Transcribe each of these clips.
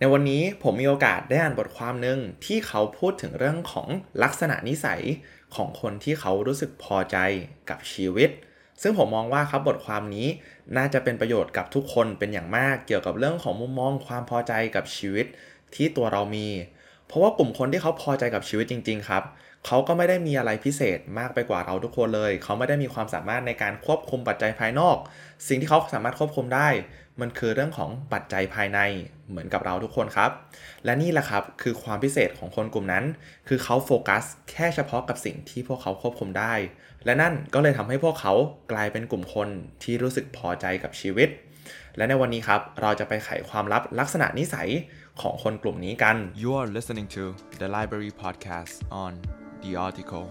ในวันนี้ผมมีโอกาสได้อ่านบทความหนึ่งที่เขาพูดถึงเรื่องของลักษณะนิสัยของคนที่เขารู้สึกพอใจกับชีวิต ซึ่งผมมองว่าครับบทความนี้น่าจะเป็นประโยชน์กับทุกคนเป็นอย่างมากเกี่ยวกับเรื่องของมุมมองความพอใจกับชีวิตที่ตัวเรามี เพราะว่ากลุ่มคนที่เขาพอใจกับชีวิตจริง ๆ ครับ เขาก็ไม่ได้มีอะไรพิเศษมากไปกว่าเราทุกคนเลย เขาไม่ได้มีความสามารถในการควบคุมปัจจัยภายนอก สิ่งที่เขาสามารถควบคุมได้ มันคือเรื่องของปัจจัยภายในเหมือนกับเราทุกคนครับ และนี่แหละครับคือความพิเศษของคนกลุ่มนั้น คือเขาโฟกัสแค่เฉพาะกับสิ่งที่พวกเขาควบคุมได้ และนั่นก็เลยทำให้พวกเขากลายเป็นกลุ่มคนที่รู้สึกพอใจกับชีวิต และในวันนี้ครับ เราจะไปไขความลับลักษณะนิสัยของคนกลุ่มนี้กัน You are listening to the Library Podcast on The Article.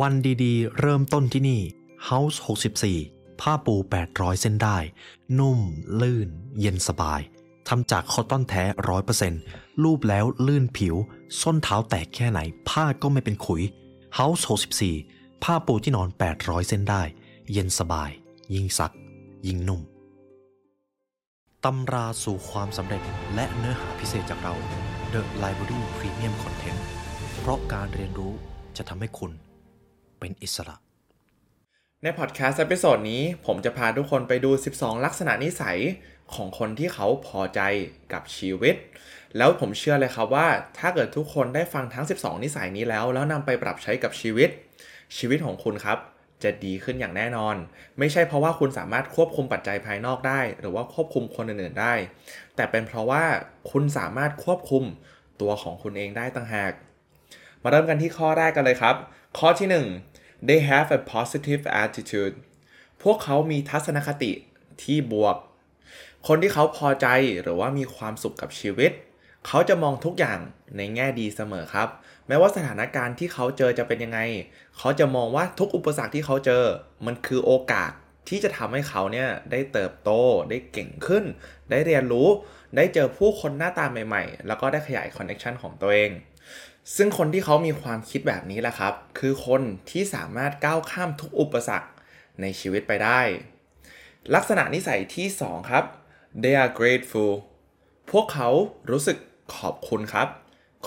วันดีๆ เริ่มต้นที่นี่ House 64 ผ้าปู 800 เส้นได้ นุ่ม ลื่น เย็นสบาย ทำจากคอตตอนแท้ร้อยเปอร์เซ็นต์รูปแล้วลื่นผิว ส้นเท้าแตกแค่ไหน ผ้าก็ไม่เป็นขุย House 64 ผ้าปูที่นอน 800 เส้นได้ เย็นสบาย ยิ่งซัก ยิ่งนุ่ม ตำราสู่ความสำเร็จและเนื้อหาพิเศษจากเรา The Library Premium Content เพราะการเรียนรู้จะทำให้คุณ เป็นอิสระ ในพอดแคสต์ episode นี้ ผมจะพาทุกคนไปดู 12 ลักษณะนิสัยของคนที่เขาพอใจกับชีวิต แล้วผมเชื่อเลยครับว่า ถ้าเกิดทุกคนได้ฟังทั้ง 12 นิสัยนี้แล้ว แล้วนำไปปรับใช้กับชีวิต ชีวิตของคุณครับ จะดีขึ้นอย่างแน่นอน ไม่ใช่เพราะว่าคุณสามารถควบคุมปัจจัยภายนอกได้ หรือว่าควบคุมคนอื่นๆได้ แต่เป็นเพราะว่าคุณสามารถควบคุมตัวของคุณเองได้ต่างหาก มาเริ่มกันที่ข้อแรกกันเลยครับ ข้อที่ 1 they have a positive attitude พวกเขามีทัศนคติที่บวก คนที่เขาพอใจหรือว่ามีความสุขกับชีวิต เขาจะมองทุกอย่างในแง่ดีเสมอครับ แม้ว่าสถานการณ์ที่เขาเจอจะเป็นยังไง เขาจะมองว่าทุกอุปสรรคที่เขาเจอ มันคือโอกาสที่จะทำให้เขาเนี่ยได้เติบโต ได้เก่งขึ้น ได้เรียนรู้ ได้เจอผู้คนหน้าตาใหม่ ๆ แล้วก็ได้ขยายคอนเน t ชันของตัวเอง ซึ่งคนที่เขามีความคิดแบบนี้แหละครับ คือคนที่สามารถก้าวข้ามทุกอุปสรรคในชีวิตไปได้ ลักษณะนิสัยที่ 2 ครับ they are grateful พวกเขารู้สึกขอบคุณครับ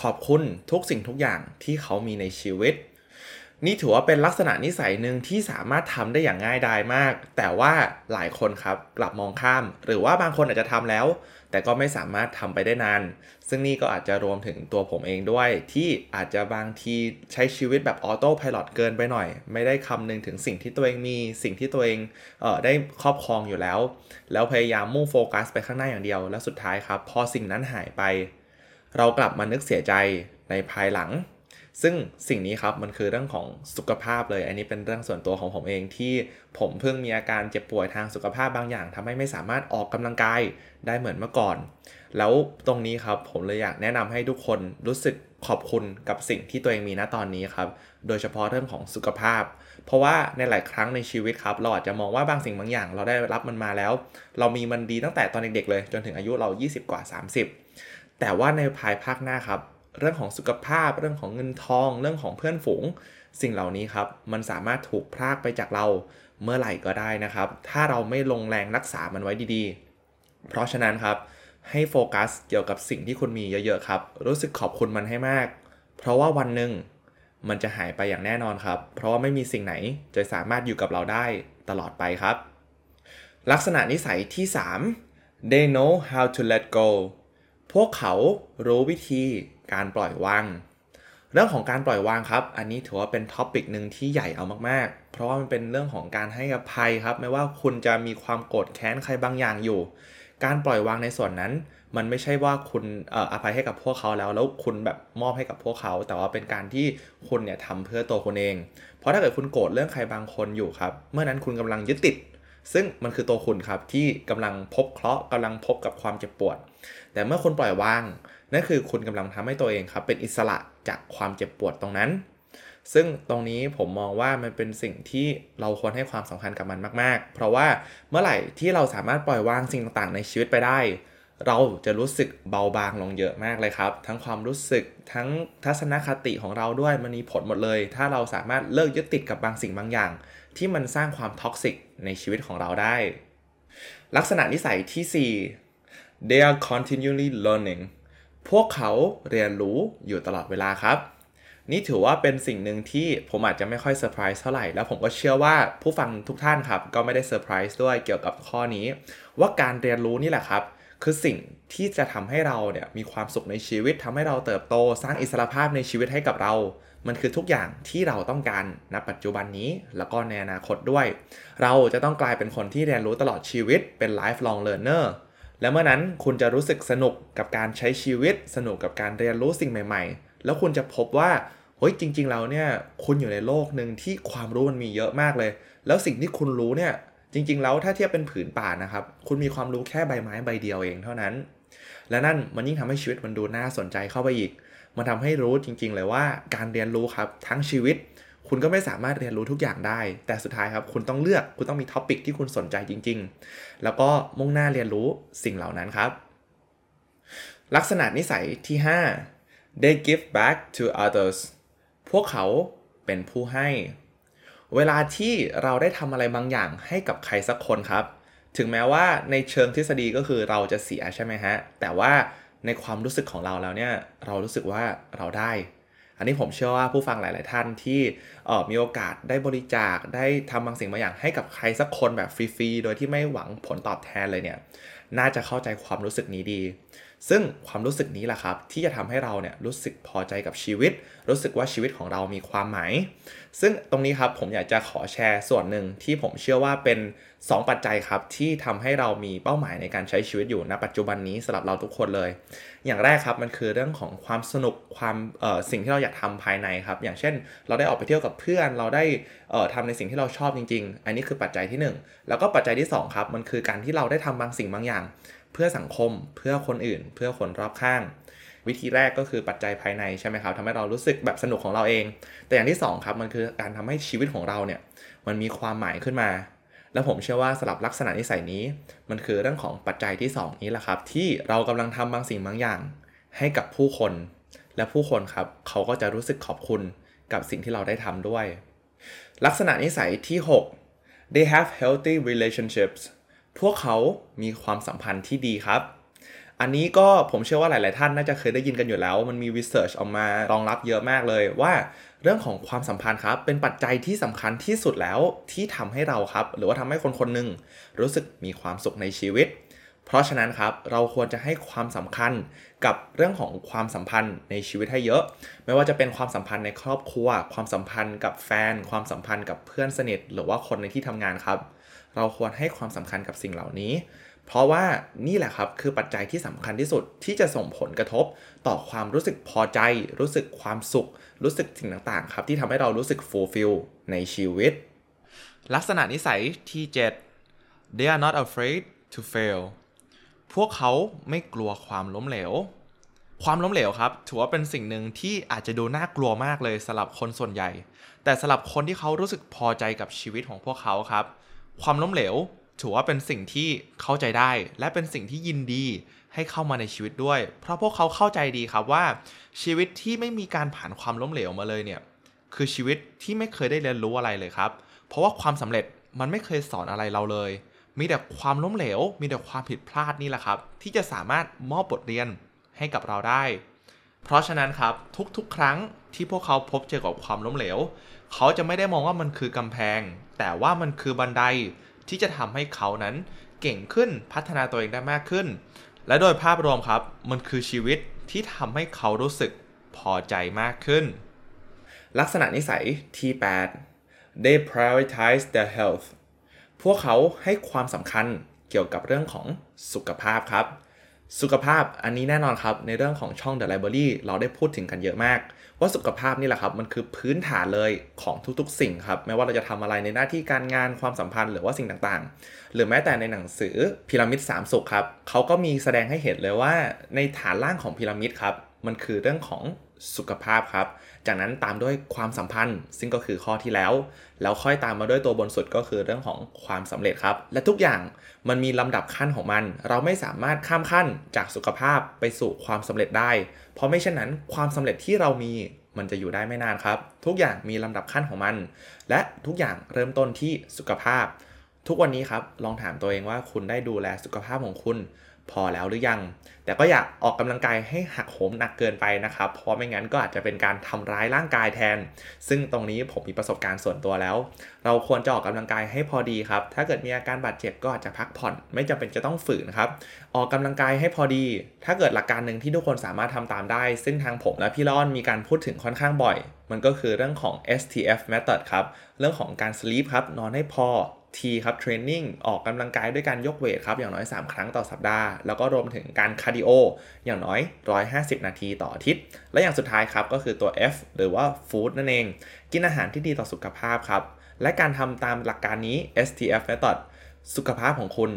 ขอบคุณทุกสิ่งทุกอย่างที่เขามีในชีวิต นี่ถือว่าเป็นลักษณะนิสัยหนึ่งที่สามารถทำได้อย่างง่ายดายมาก แต่ว่าหลายคนครับกลับมองข้าม หรือว่าบางคนอาจจะทำแล้ว แต่ก็ไม่สามารถทำไปได้นาน ซึ่งนี่ก็อาจจะรวมถึงตัวผมเองด้วย ที่อาจจะบางทีใช้ชีวิตแบบออโต้พายロเกินไปหน่อย ไม่ได้คำนึงถึงสิ่งที่ตัวเองมี สิ่งที่ตัวเองเออได้ครอบครองอยู่แล้ว แล้วพยายามมุ่งโฟกัสไปข้างหน้าอย่างเดียว แล้วสุดท้ายครับพอสิ่งนั้นหายไป เรากลับมานึกเสียใจในภายหลัง ซึ่งสิ่งนี้ครับมันคือเรื่องของสุขภาพเลย อันนี้เป็นเรื่องส่วนตัวของผมเองที่ผมเพิ่งมีอาการเจ็บป่วยทางสุขภาพบางอย่างทำให้ไม่สามารถออกกำลังกายได้เหมือนเมื่อก่อน แล้วตรงนี้ครับผมเลยอยากแนะนำให้ทุกคนรู้สึกขอบคุณกับสิ่งที่ตัวเองมีณตอนนี้ครับ โดยเฉพาะเรื่องของสุขภาพ เพราะว่าในหลายครั้งในชีวิตครับเราอาจจะมองว่าบางสิ่งบางอย่าง เราได้รับมันมาแล้ว เรามีมันดีตั้งแต่ตอนเด็กๆเลย จนถึงอายุเรา 20 กว่า 30 แต่ว่าในภายภาคหน้าครับ เรื่องของสุขภาพ เรื่องของเงินทอง เรื่องของเพื่อนฝูง สิ่งเหล่านี้ครับ มันสามารถถูกพรากไปจากเราเมื่อไหร่ก็ได้นะครับ ถ้าเราไม่ลงแรงรักษามันไว้ดีๆ เพราะฉะนั้นครับให้โฟกัสเกี่ยวกับสิ่งที่คุณมีเยอะๆครับ รู้สึกขอบคุณมันให้มาก เพราะว่าวันหนึ่งมันจะหายไปอย่างแน่นอนครับ เพราะว่าไม่มีสิ่งไหนจะสามารถอยู่กับเราได้ตลอดไปครับ ลักษณะนิสัยที่ 3 they know how to let go พวกเขารู้วิธี การปล่อยวาง เรื่องของการปล่อยวางครับ อันนี้ถือว่าเป็นท็อปิกหนึ่งที่ใหญ่เอามากๆ เพราะว่ามันเป็นเรื่องของการให้อภัยครับ ไม่ว่าคุณจะมีความโกรธแค้นใครบางอย่างอยู่ การปล่อยวางในส่วนนั้น มันไม่ใช่ว่าคุณอออภัยให้กับพวกเขาแล้ว แล้วคุณแบบมอบให้กับพวกเขา แต่ว่าเป็นการที่คุณเนี่ยทำเพื่อตัวคุณเอง เพราะถ้าเกิดคุณโกรธเรื่องใครบางคนอยู่ครับ เมื่อนั้นคุณกำลังยึดติดซึ่งมันคือตัวคุณครับที่กำลังพบเคราะห์กำลังพบกับความเจ็บปวด แต่เมื่อคุณปล่อยวาง นั่นคือคุณกำลังทำให้ตัวเองครับเป็นอิสระจากความเจ็บปวดตรงนั้น ซึ่งตรงนี้ผมมองว่ามันเป็นสิ่งที่เราควรให้ความสำคัญกับมันมาก ๆ เพราะว่าเมื่อไหร่ที่เราสามารถปล่อยวางสิ่งต่างๆ ในชีวิตไปได้ เราจะรู้สึกเบาบางลงเยอะมากเลยครับ ทั้งความรู้สึกทั้งทัศนคติของเราด้วยมันมีผลหมดเลย ถ้าเราสามารถเลิกยึดติดกับบางสิ่งบางอย่าง ที่มันสร้างความ toxic ในชีวิตของเราได้ ลักษณะนิสัยที่ 4 they are continually learning พวกเขาเรียนรู้อยู่ตลอดเวลาครับ นี่ถือว่าเป็นสิ่งหนึ่งที่ผมอาจจะไม่ค่อยเซอร์ไพรส์เท่าไหร่ แล้วผมก็เชื่อว่าผู้ฟังทุกท่านครับ ก็ไม่ได้เซอร์ไพรส์ด้วยเกี่ยวกับข้อนี้ ว่าการเรียนรู้นี่แหละครับ คือสิ่งที่จะทำให้เราเนี่ยมีความสุขในชีวิตทำให้เราเติบโตสร้างอิสรภาพในชีวิตให้กับเรา มันคือทุกอย่างที่เราต้องการณปัจจุบันนี้ แล้วก็ในอนาคตด้วย เราจะต้องกลายเป็นคนที่เรียนรู้ตลอดชีวิตเป็น lifelong learner แล้วเมื่อนั้นคุณจะรู้สึกสนุกกับการใช้ชีวิต สนุกกับการเรียนรู้สิ่งใหม่ ๆ แล้วคุณจะพบว่าเฮ้ยจริงๆแล้วเนี่ยคุณอยู่ในโลกหนึ่งที่ความรู้มันมีเยอะมากเลย แล้วสิ่งที่คุณรู้เนี่ยจริง ๆ แล้วถ้าเทียบเป็นผืนป่านะครับ คุณมีความรู้แค่ใบไม้ใบเดียวเองเท่านั้น และนั่นมันยิ่งทำให้ชีวิตมันดูน่าสนใจเข้าไปอีก มันทำให้รู้จริง ๆ เลยว่าการเรียนรู้ครับทั้งชีวิต คุณก็ไม่สามารถเรียนรู้ทุกอย่างได้ แต่สุดท้ายครับ คุณต้องเลือกคุณต้องมีท็อปิกที่คุณสนใจจริง ๆ แล้วก็มุ่งหน้าเรียนรู้สิ่งเหล่านั้นครับ ลักษณะนิสัยที่ 5 they give back to others พวกเขาเป็นผู้ให้ เวลาที่เราได้ทำอะไรบางอย่างให้กับใครสักคนครับ ถึงแม้ว่าในเชิงทฤษฎีก็คือเราจะเสียใช่ไหมฮะ แต่ว่าในความรู้สึกของเราแล้วเนี่ย เรารู้สึกว่าเราได้ อันนี้ผมเชื่อว่าผู้ฟังหลาย ๆ ท่านที่มีโอกาสได้บริจาคได้ทำบางสิ่งบางอย่างให้กับใครสักคนแบบฟรี ๆ โดยที่ไม่หวังผลตอบแทนเลยเนี่ย น่าจะเข้าใจความรู้สึกนี้ดี ซึ่งความรู้สึกนี้แหละครับ ที่จะทำให้เราเนี่ยรู้สึกพอใจกับชีวิต รู้สึกว่าชีวิตของเรามีความหมาย ซึ่งตรงนี้ครับผมอยากจะขอแชร์ส่วนหนึ่งที่ผมเชื่อว่าเป็น 2 ปัจจัยครับ ที่ทำให้เรามีเป้าหมายในการใช้ชีวิตอยู่ณปัจจุบันนี้สำหรับเราทุกคนเลย อย่างแรกครับมันคือเรื่องของความสนุกความสิ่งที่เราอยากทำภายในครับ อย่างเช่น เราได้ออกไปเที่ยวกับเพื่อนเราได้เอ่อทำในสิ่งที่เราชอบจริง ๆ อันนี้คือปัจจัยที่ 1 แล้วก็ปัจจัยที่2ครับมันคือการที่เราได้ทำบางสิ่งบางอย่าง เพื่อสังคม เพื่อคนอื่น เพื่อคนรอบข้าง วิธีแรกก็คือปัจจัยภายในใช่ไหมครับทำให้เรารู้สึกแบบสนุกของเราเอง แต่อย่างที่2ครับมันคือการทำให้ชีวิตของเราเนี่ยมันมีความหมายขึ้นมา แล้วผมเชื่อว่าสำหรับลักษณะนิสัยนี้ มันคือเรื่องของปัจจัยที่ 2 นี้แหละครับ ที่เรากำลังทำบางสิ่งบางอย่าง ให้กับผู้คน และผู้คนครับเขาก็จะรู้สึกขอบคุณกับสิ่งที่เราได้ทำด้วย ลักษณะนิสัยที่ 6 they have healthy relationships พวกเขามีความสัมพันธ์ที่ดีครับ อันนี้ก็ผมเชื่อว่าหลาย ๆ ท่านน่าจะเคยได้ยินกันอยู่แล้ว มันมีวิจัยออกมารองรับเยอะมากเลยว่าเรื่องของความสัมพันธ์ครับเป็นปัจจัยที่สำคัญที่สุดแล้วที่ทำให้เราครับ หรือว่าทำให้คนคนหนึ่งรู้สึกมีความสุขในชีวิต เพราะฉะนั้นครับเราควรจะให้ความสำคัญกับเรื่องของความสัมพันธ์ในชีวิตให้เยอะ ไม่ว่าจะเป็นความสัมพันธ์ในครอบครัว ความสัมพันธ์กับแฟน ความสัมพันธ์กับเพื่อนสนิท หรือว่าคนในที่ทำงานครับ เราควรให้ความสำคัญกับสิ่งเหล่านี้ เพราะว่านี่แหละครับคือปัจจัยที่สำคัญที่สุดที่จะส่งผลกระทบต่อความรู้สึกพอใจ รู้สึกความสุข รู้สึกสิ่งต่างๆ ครับ ที่ทำให้เรารู้สึก fulfill ในชีวิต ลักษณะนิสัยที่ 7 they are not afraid to fail พวกเขาไม่กลัวความล้มเหลว ความล้มเหลวครับ ถือว่าเป็นสิ่งหนึ่งที่อาจจะดูน่ากลัวมากเลยสำหรับคนส่วนใหญ่ แต่สำหรับคนที่เขารู้สึกพอใจกับชีวิตของพวกเขาครับ ความล้มเหลว ถือว่าเป็นสิ่งที่เข้าใจได้ และเป็นสิ่งที่ยินดีให้เข้ามาในชีวิตด้วย เพราะพวกเขาเข้าใจดีครับว่า ชีวิตที่ไม่มีการผ่านความล้มเหลวมาเลยเนี่ยคือชีวิตที่ไม่เคยได้เรียนรู้อะไรเลยครับ เพราะว่าความสำเร็จมันไม่เคยสอนอะไรเราเลย มีแต่ความล้มเหลว มีแต่ความผิดพลาดนี่แหละครับ ที่จะสามารถมอบบทเรียนให้กับเราได้ เพราะฉะนั้นครับทุกๆ ครั้งที่พวกเขาพบเจอกับความล้มเหลว เขาจะไม่ได้มองว่ามันคือกำแพง แต่ว่ามันคือบันไดที่จะทำให้เขานั้นเก่งขึ้นพัฒนาตัวเองได้มากขึ้น และโดยภาพรวมครับมันคือชีวิตที่ทำให้เขารู้สึกพอใจมากขึ้น ลักษณะนิสัยที่ 8 they prioritize their health พวกเขาให้ความสำคัญเกี่ยวกับเรื่องของสุขภาพครับ สุขภาพอันนี้แน่นอนครับ ในเรื่องของช่อง The Library เราได้พูดถึงกันเยอะมาก ว่าสุขภาพนี่แหละครับ มันคือพื้นฐานเลยของทุกๆ สิ่งครับ ไม่ว่าเราจะทำอะไรในหน้าที่การงานความสัมพันธ์หรือว่าสิ่งต่างๆ หรือแม้แต่ในหนังสือพีระมิด3สุขครับเขาก็มีแสดงให้เห็นเลยว่าในฐานล่างของพีระมิดครับมันคือเรื่องของ สุขภาพครับ จากนั้นตามด้วยความสัมพันธ์ ซึ่งก็คือข้อที่แล้ว แล้วค่อยตามมาด้วยตัวบนสุดก็คือเรื่องของความสำเร็จครับ และทุกอย่างมันมีลำดับขั้นของมัน เราไม่สามารถข้ามขั้นจากสุขภาพไปสู่ความสำเร็จได้ เพราะไม่เช่นนั้นความสำเร็จที่เรามีมันจะอยู่ได้ไม่นานครับ ทุกอย่างมีลำดับขั้นของมัน และทุกอย่างเริ่มต้นที่สุขภาพ ทุกวันนี้ครับลองถามตัวเองว่าคุณได้ดูแลสุขภาพของคุณ พอแล้วหรือยัง แต่ก็อยากออกกำลังกายให้หักโหมหนักเกินไปนะครับ เพราะไม่งั้นก็อาจจะเป็นการทำร้ายร่างกายแทน ซึ่งตรงนี้ผมมีประสบการณ์ส่วนตัวแล้ว เราควรจะออกกำลังกายให้พอดีครับ ถ้าเกิดมีอาการบาดเจ็บก็อาจจะพักผ่อน ไม่จำเป็นจะต้องฝืนครับ ออกกำลังกายให้พอดี ถ้าเกิดหลักการหนึ่งที่ทุกคนสามารถทำตามได้ ซึ่งทางผมและพี่ล้อนมีการพูดถึงค่อนข้างบ่อย มันก็คือเรื่องของ STF method ครับ เรื่องของการ sleep ครับ นอนให้พอ T ครับ training ออกกำลังกายด้วยการยก weight ครับอย่างน้อย 3 ครั้งต่อสัปดาห์ แล้วก็รวมถึงการ cardio อย่างน้อย 150 นาทีต่ออาทิตย์ และอย่างสุดท้ายครับก็คือตัว F หรือว่าฟู้ดนั่นเอง กินอาหารที่ดีต่อสุขภาพครับ และการทำตามหลักการนี้ STF method สุขภาพของคุณ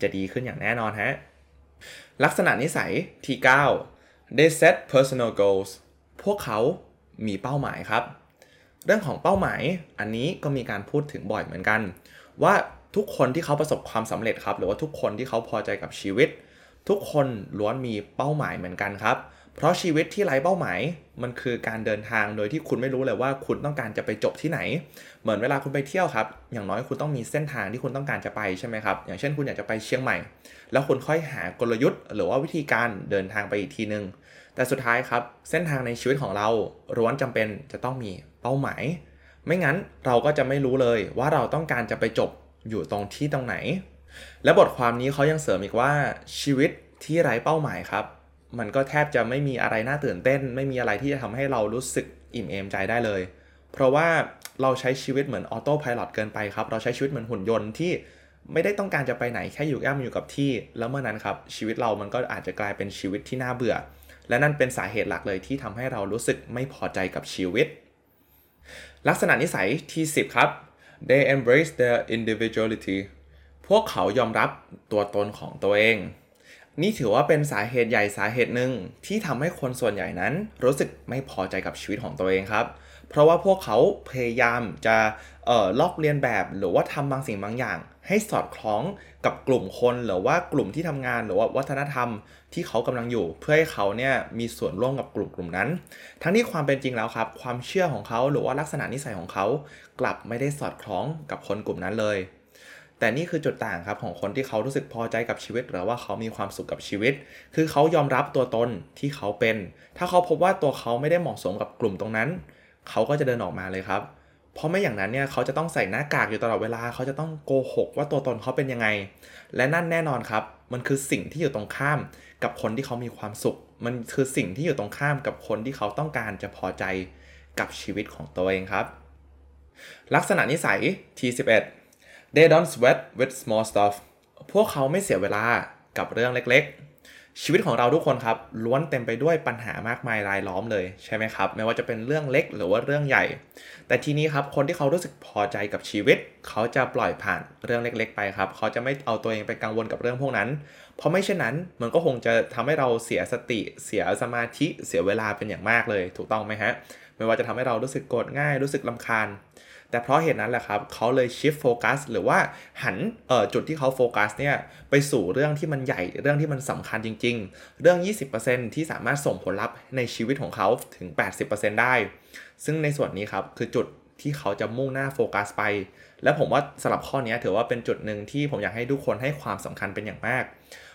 จะดีขึ้นอย่างแน่นอนฮะลักษณะนิสัยที่ 9 they set personal goals พวกเขามีเป้าหมายครับ เรื่องของเป้าหมายอันนี้ก็มีการพูดถึงบ่อยเหมือนกัน ว่าทุกคนที่เขาประสบความสำเร็จครับ หรือว่าทุกคนที่เขาพอใจกับชีวิต ทุกคนล้วนมีเป้าหมายเหมือนกันครับ เพราะชีวิตที่ไร้เป้าหมาย มันคือการเดินทางโดยที่คุณไม่รู้เลยว่าคุณต้องการจะไปจบที่ไหน เหมือนเวลาคุณไปเที่ยวครับ อย่างน้อยคุณต้องมีเส้นทางที่คุณต้องการจะไปใช่ไหมครับ อย่างเช่นคุณอยากจะไปเชียงใหม่ แล้วคุณค่อยหากลยุทธ์ หรือว่าวิธีการเดินทางไปอีกทีนึง แต่สุดท้ายครับ เส้นทางในชีวิตของเราร้วนจำเป็นจะต้องมีเป้าหมาย ไม่งั้นเราก็จะไม่รู้เลยว่าเราต้องการจะไปจบอยู่ตรงที่ตรงไหน และบทความนี้เขายังเสริมอีกว่าชีวิตที่ไร้เป้าหมายครับ มันก็แทบจะไม่มีอะไรน่าตื่นเต้น ไม่มีอะไรที่จะทำให้เรารู้สึกอิ่มเอมใจได้เลย เพราะว่าเราใช้ชีวิตเหมือนออโต้พายロเกินไปครับ เราใช้ชีวิตเหมือนหุ่นยนต์ที่ไม่ได้ต้องการจะไปไหนแค่อยู่ย่ำอยู่กับที่ แล้วเมื่อนั้นครับชีวิตเรามันก็อาจจะกลายเป็นชีวิตที่น่าเบื่อ และนั่นเป็นสาเหตุหลักเลยที่ทำให้เรารู้สึกไม่พอใจกับชีวิต ลักษณะนิสัยที่ 10 ครับ they embrace their individuality พวกเขายอมรับตัวตนของตัวเอง นี่ถือว่าเป็นสาเหตุใหญ่สาเหตุหนึ่งที่ทำให้คนส่วนใหญ่นั้น รู้สึกไม่พอใจกับชีวิตของตัวเองครับ เพราะว่าพวกเขาพยายามจะเอ่อลอกเลียนแบบหรือว่าทำบางสิ่งบางอย่าง ให้สอดคล้องกับกลุ่มคนหรือว่ากลุ่มที่ทำงานหรือว่าวัฒนธรรมที่เขากำลังอยู่ เพื่อให้เขาเนี่ยมีส่วนร่วมกับกลุ่มกลุ่มนั้น ทั้งที่ความเป็นจริงแล้วครับ ความเชื่อของเขาหรือว่าลักษณะนิสัยของเขา กลับไม่ได้สอดคล้องกับคนกลุ่มนั้นเลย แต่นี่คือจุดต่างครับของคนที่เขารู้สึกพอใจกับชีวิต หรือว่าเขามีความสุขกับชีวิต คือเขายอมรับตัวตนที่เขาเป็น ถ้าเขาพบว่าตัวเขาไม่ได้เหมาะสมกับกลุ่มตรงนั้น เขาก็จะเดินออกมาเลยครับ เพราะไม่อย่างนั้นเนี่ยเขาจะต้องใส่หน้ากากอยู่ตลอดเวลา เขาจะต้องโกหกว่าตัวตนเขาเป็นยังไง และนั่นแน่นอนครับ มันคือสิ่งที่อยู่ตรงข้ามกับคนที่เขามีความสุข มันคือสิ่งที่อยู่ตรงข้ามกับคนที่เขาต้องการจะพอใจกับชีวิตของตัวเองครับ ลักษณะนิสัยที่11 they don't sweat with small stuff พวกเขาไม่เสียเวลากับเรื่องเล็กๆ ชีวิตของเราทุกคนครับล้วนเต็มไปด้วยปัญหามากมายรายล้อมเลยใช่ไหมครับไม่ว่าจะเป็นเรื่องเล็กหรือว่าเรื่องใหญ่ แต่ทีนี้ครับคนที่เขารู้สึกพอใจกับชีวิต เขาจะปล่อยผ่านเรื่องเล็ก ๆ ไปครับ เขาจะไม่เอาตัวเองไปกังวลกับเรื่องพวกนั้น เพราะไม่เช่นนั้นมันก็คงจะทำให้เราเสียสติ เสียสมาธิเสียเวลาเป็นอย่างมากเลย ถูกต้องไหมฮะไม่ว่าจะทำให้เรารู้สึกโกรธง่าย รู้สึกลำคาญ แต่เพราะเหตุนั้นแหละครับเขาเลยชิฟโฟกัสหรือว่าหันจุดที่เขาโฟกัสเนี่ยไปสู่เรื่องที่มันใหญ่เรื่องที่มันสำคัญจริง ๆ เรื่อง 20%ที่สามารถส่งผลลัพธ์ในชีวิตของเขาถึง 80%ได้ ซึ่งในส่วนนี้ครับคือจุดที่เขาจะมุ่งหน้าโฟกัสไป และผมว่าสำหรับข้อนี้ถือว่าเป็นจุดหนึ่งที่ผมอยากให้ทุกคนให้ความสำคัญเป็นอย่างมาก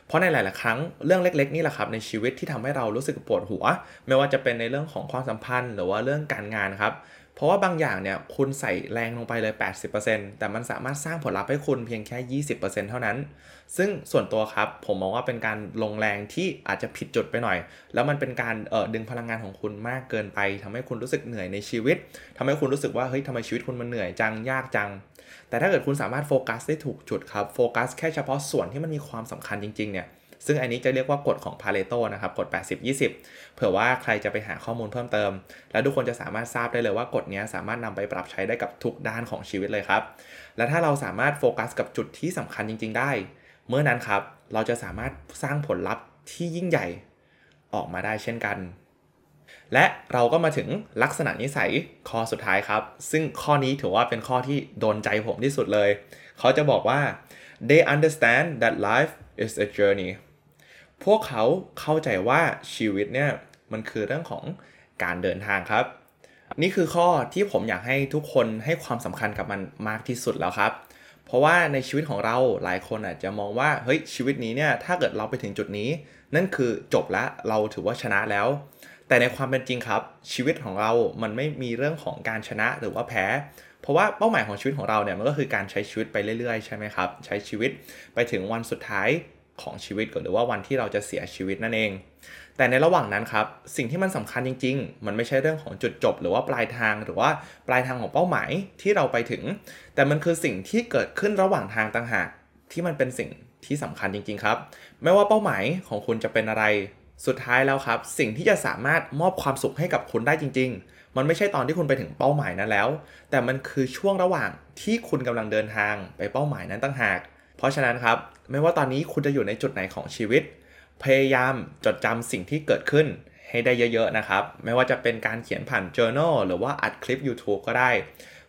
เพราะในหลาย ๆ ครั้งเรื่องเล็ก ๆ นี่แหละครับในชีวิตที่ทำให้เรารู้สึกปวดหัว ไม่ว่าจะเป็นในเรื่องของความสัมพันธ์ หรือว่าเรื่องการงานครับ เพราะว่าบางอย่างเนี่ยคุณใส่แรงลงไปเลย 80%แต่มันสามารถสร้างผลลัพธ์ให้คุณเพียงแค่ 20%เท่านั้น ซึ่งส่วนตัวครับผมมองว่าเป็นการลงแรงที่อาจจะผิดจุดไปหน่อย แล้วมันเป็นการเออดึงพลังงานของคุณมากเกินไปทำให้คุณรู้สึกเหนื่อยในชีวิตทำให้คุณรู้สึกว่าเฮ้ยทำไมชีวิตคุณมันเหนื่อยจังยากจัง แต่ถ้าเกิดคุณสามารถโฟกัสได้ถูกจุดครับโฟกัสแค่เฉพาะส่วนที่มันมีความสำคัญจริงๆเนี่ยซึ่งอันนี้จะเรียกว่ากฎของพาเลโตนะครับกฎ80-20 เผื่อว่าใครจะไปหาข้อมูลเพิ่มเติม แล้วทุกคนจะสามารถทราบได้เลยว่ากฎนี้สามารถนำไปปรับใช้ได้กับทุกด้านของชีวิตเลยครับ และถ้าเราสามารถโฟกัสกับจุดที่สำคัญจริง ๆ ได้ เมื่อนั้นครับเราจะสามารถสร้างผลลัพธ์ที่ยิ่งใหญ่ออกมาได้เช่นกัน และเราก็มาถึงลักษณะนิสัยข้อสุดท้ายครับ ซึ่งข้อนี้ถือว่าเป็นข้อที่โดนใจผมที่สุดเลย เขาจะบอกว่า they understand that life is a journey พวกเขาเข้าใจว่าชีวิตเนี่ยมันคือเรื่องของการเดินทางครับ นี่คือข้อที่ผมอยากให้ทุกคนให้ความสำคัญกับมันมากที่สุดแล้วครับ เพราะว่าในชีวิตของเราหลายคนอาจจะมองว่าเฮ้ยชีวิตนี้เนี่ยถ้าเกิดเราไปถึงจุดนี้ นั่นคือจบแล้วเราถือว่าชนะแล้ว แต่ในความเป็นจริงครับ ชีวิตของเรามันไม่มีเรื่องของการชนะหรือว่าแพ้เพราะว่าเป้าหมายของชีวิตของเราเนี่ยมันก็คือการใช้ชีวิตไปเรื่อยๆใช่ไหมครับ ใช้ชีวิตไปถึงวันสุดท้าย ของชีวิตก่อนหรือว่าวันที่เราจะเสียชีวิตนั่นเอง แต่ในระหว่างนั้นครับ สิ่งที่มันสำคัญจริง ๆ มันไม่ใช่เรื่องของจุดจบ หรือว่าปลายทางหรือว่าปลายทางของเป้าหมายที่เราไปถึง แต่มันคือสิ่งที่เกิดขึ้นระหว่างทางต่างหากที่มันเป็นสิ่งที่สำคัญจริง ๆ ครับ ไม่ว่าเป้าหมายของคุณจะเป็นอะไรสุดท้ายแล้วครับ สิ่งที่จะสามารถมอบความสุขให้กับคุณได้จริง ๆ มันไม่ใช่ตอนที่คุณไปถึงเป้าหมายนั้นแล้ว แต่มันคือช่วงระหว่างที่คุณกำลังเดินทางไปเป้าหมายนั้นต่างหาก ราะฉะนั้นครับไม่ว่าตอนนี้คุณจะอยู่ในจุดไหนของชีวิต พยายามจดจำสิ่งที่เกิดขึ้นให้ได้เยอะๆนะครับ ไม่ว่าจะเป็นการเขียนผ่าน journal หรือว่าอัดคลิป YouTube ก็ได้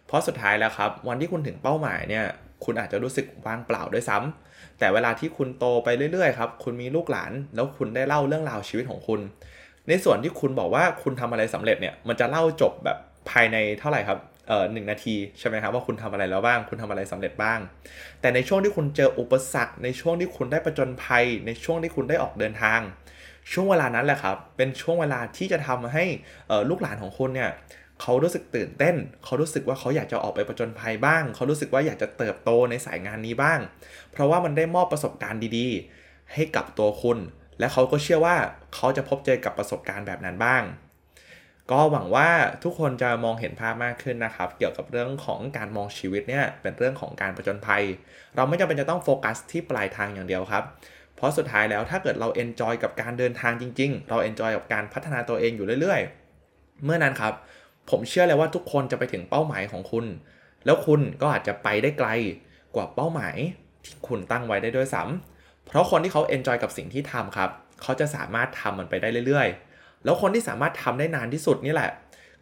เพราะสุดท้ายแล้วครับ วันที่คุณถึงเป้าหมายเนี่ย คุณอาจจะรู้สึกว่างเปล่าด้วยซ้ำแต่เวลาที่คุณโตไปเรื่อยๆครับ คุณมีลูกหลาน แล้วคุณได้เล่าเรื่องราวชีวิตของคุณ ในส่วนที่คุณบอกว่าคุณทำอะไรสำเร็จเนี่ย มันจะเล่าจบแบบภายในเท่าไหร่ครับ เอ่อหนึ่งนาทีใช่ไหมครับว่าคุณทำอะไรแล้วบ้าง คุณทำอะไรสำเร็จบ้าง แต่ในช่วงที่คุณเจออุปสรรค ในช่วงที่คุณได้ประจนภัย ในช่วงที่คุณได้ออกเดินทาง ช่วงเวลานั้นแหละครับ เป็นช่วงเวลาที่จะทำให้ลูกหลานของคุณเนี่ยเขารู้สึกตื่นเต้น เขารู้สึกว่าเขาอยากจะออกไปประจนภัยบ้าง เขารู้สึกว่าอยากจะเติบโตในสายงานนี้บ้าง เพราะว่ามันได้มอบประสบการณ์ดีๆ ให้กับตัวคุณ และเขาก็เชื่อว่าเขาจะพบเจอกับประสบการณ์แบบนั้นบ้าง ก็หวังว่าทุกคนจะมองเห็นภาพมากขึ้นนะครับ เกี่ยวกับเรื่องของการมองชีวิตเนี่ยเป็นเรื่องของการประจนภัย เราไม่จำเป็นจะต้องโฟกัสที่ปลายทางอย่างเดียวครับ เพราะสุดท้ายแล้วถ้าเกิดเรา enjoy กับการเดินทางจริง ๆ เรา enjoy กับการพัฒนาตัวเองอยู่เรื่อยๆ เมื่อนั้นครับ ผมเชื่อเลยว่าทุกคนจะไปถึงเป้าหมายของคุณ แล้วคุณก็อาจจะไปได้ไกลกว่าเป้าหมายที่คุณตั้งไว้ได้ด้วยซ้ำเพราะคนที่เขาเอนจอยกับสิ่งที่ทำครับ เขาจะสามารถทำมันไปได้เรื่อยๆ แล้วคนที่สามารถทำได้นานที่สุดนี่แหละ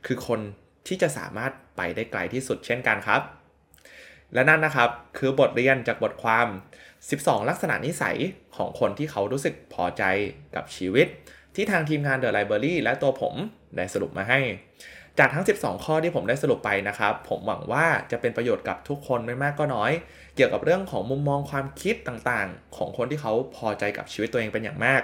คือคนที่จะสามารถไปได้ไกลที่สุดเช่นกันครับ และนั่นนะครับคือบทเรียนจากบทความ 12 ลักษณะนิสัยของคนที่เขารู้สึกพอใจกับชีวิต ที่ทางทีมงาน The Library และตัวผมได้สรุปมาให้ จากทั้ง 12 ข้อที่ผมได้สรุปไปนะครับ ผมหวังว่าจะเป็นประโยชน์กับทุกคนไม่มากก็น้อย เกี่ยวกับเรื่องของมุมมองความคิดต่างๆ ของคนที่เขาพอใจกับชีวิตตัวเองเป็นอย่างมาก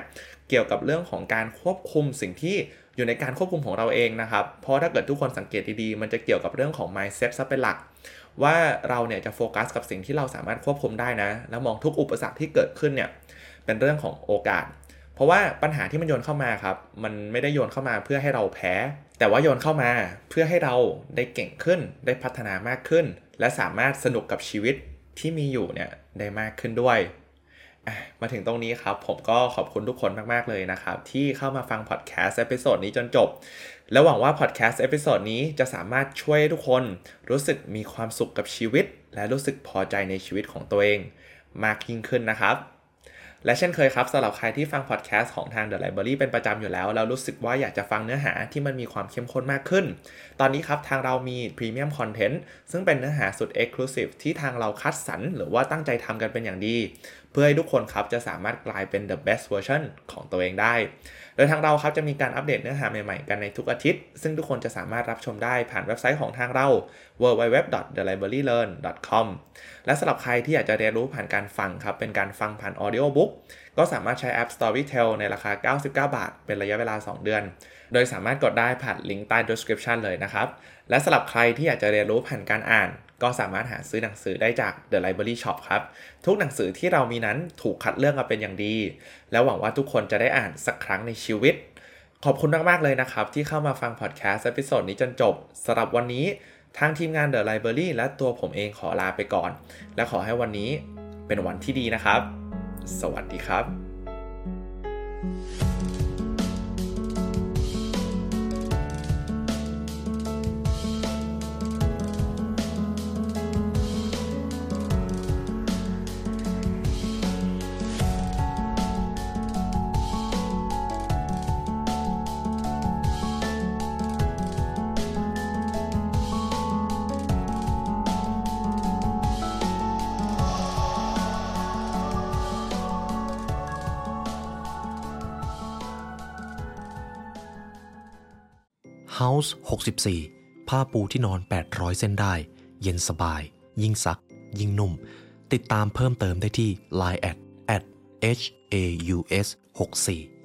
เกี่ยวกับเรื่องของการควบคุมสิ่งที่อยู่ในการควบคุมของเราเองนะครับ เพราะถ้าเกิดทุกคนสังเกตดีๆ มันจะเกี่ยวกับเรื่องของ mindset ซะเป็นหลัก ว่าเราเนี่ยจะโฟกัสกับสิ่งที่เราสามารถควบคุมได้นะ แล้วมองทุกอุปสรรคที่เกิดขึ้นเนี่ยเป็นเรื่องของโอกาส เพราะว่าปัญหาที่มันโยนเข้ามาครับ มันไม่ได้โยนเข้ามาเพื่อให้เราแพ้ แต่ว่าโยนเข้ามาเพื่อให้เราได้เก่งขึ้น ได้พัฒนามากขึ้น และสามารถสนุกกับชีวิตที่มีอยู่เนี่ยได้มากขึ้นด้วย มาถึงตรงนี้ครับ ผมก็ขอบคุณทุกคนมาก ๆ เลยนะครับ ที่เข้ามาฟังพอดแคสต์ episode นี้จนจบ แล้วหวังว่าพอดแคสต์ episode นี้จะสามารถช่วยทุกคนรู้สึกมีความสุขกับชีวิต และรู้สึกพอใจในชีวิตของตัวเอง มากยิ่งขึ้นนะครับ และเช่นเคยครับสำหรับใครที่ฟังพอดแคสต์ของทาง The Library เป็นประจำอยู่แล้ว แล้วรู้สึกว่าอยากจะฟังเนื้อหาที่มันมีความเข้มข้นมากขึ้น ตอนนี้ครับทางเรามีพรีเมียมคอนเทนต์ซึ่งเป็นเนื้อหาสุด Exclusive ที่ทางเราคัดสรรหรือว่าตั้งใจทำกันเป็นอย่างดี เพื่อให้ทุกคนครับจะสามารถกลายเป็น the best version ของตัวเองได้ ดยทางเราครับจะมีการอัปเดตเนื้อหาใหม่ ๆ กันในทุกอาทิตย์ ซึ่งทุกคนจะสามารถรับชมได้ผ่านเว็บไซต์ของทางเรา www.thelibrarylearn.com และสำหรับใครที่อยากจะเรียนรู้ผ่านการฟังครับ เป็นการฟังผ่าน audiobook ก็สามารถใช้แอป Storytel ในราคา 99 บาท เป็นระยะเวลา 2 เดือน โดยสามารถกดได้ผ่านลิงก์ใต้ description เลยนะครับ และสำหรับใครที่อยากจะเรียนรู้ผ่านการอ่าน ก็สามารถหาซื้อหนังสือได้จาก The Library Shop ครับ ทุกหนังสือที่เรามีนั้นถูกคัดเลือกมาเป็นอย่างดี แล้วหวังว่าทุกคนจะได้อ่านสักครั้งในชีวิต ขอบคุณมาก ๆ เลยนะครับ ที่เข้ามาฟังพอดแคสต์ episode นี้จนจบสำหรับวันนี้ทางทีมงาน The Library และตัวผมเองขอลาไปก่อน และขอให้วันนี้เป็นวันที่ดีนะครับ สวัสดีครับ House 64 ผ้าปูที่นอน 800 เส้นได้ เย็นสบาย ยิ่งซัก ยิ่งนุ่ม ติดตามเพิ่มเติมได้ที่ Line at at h a u s 64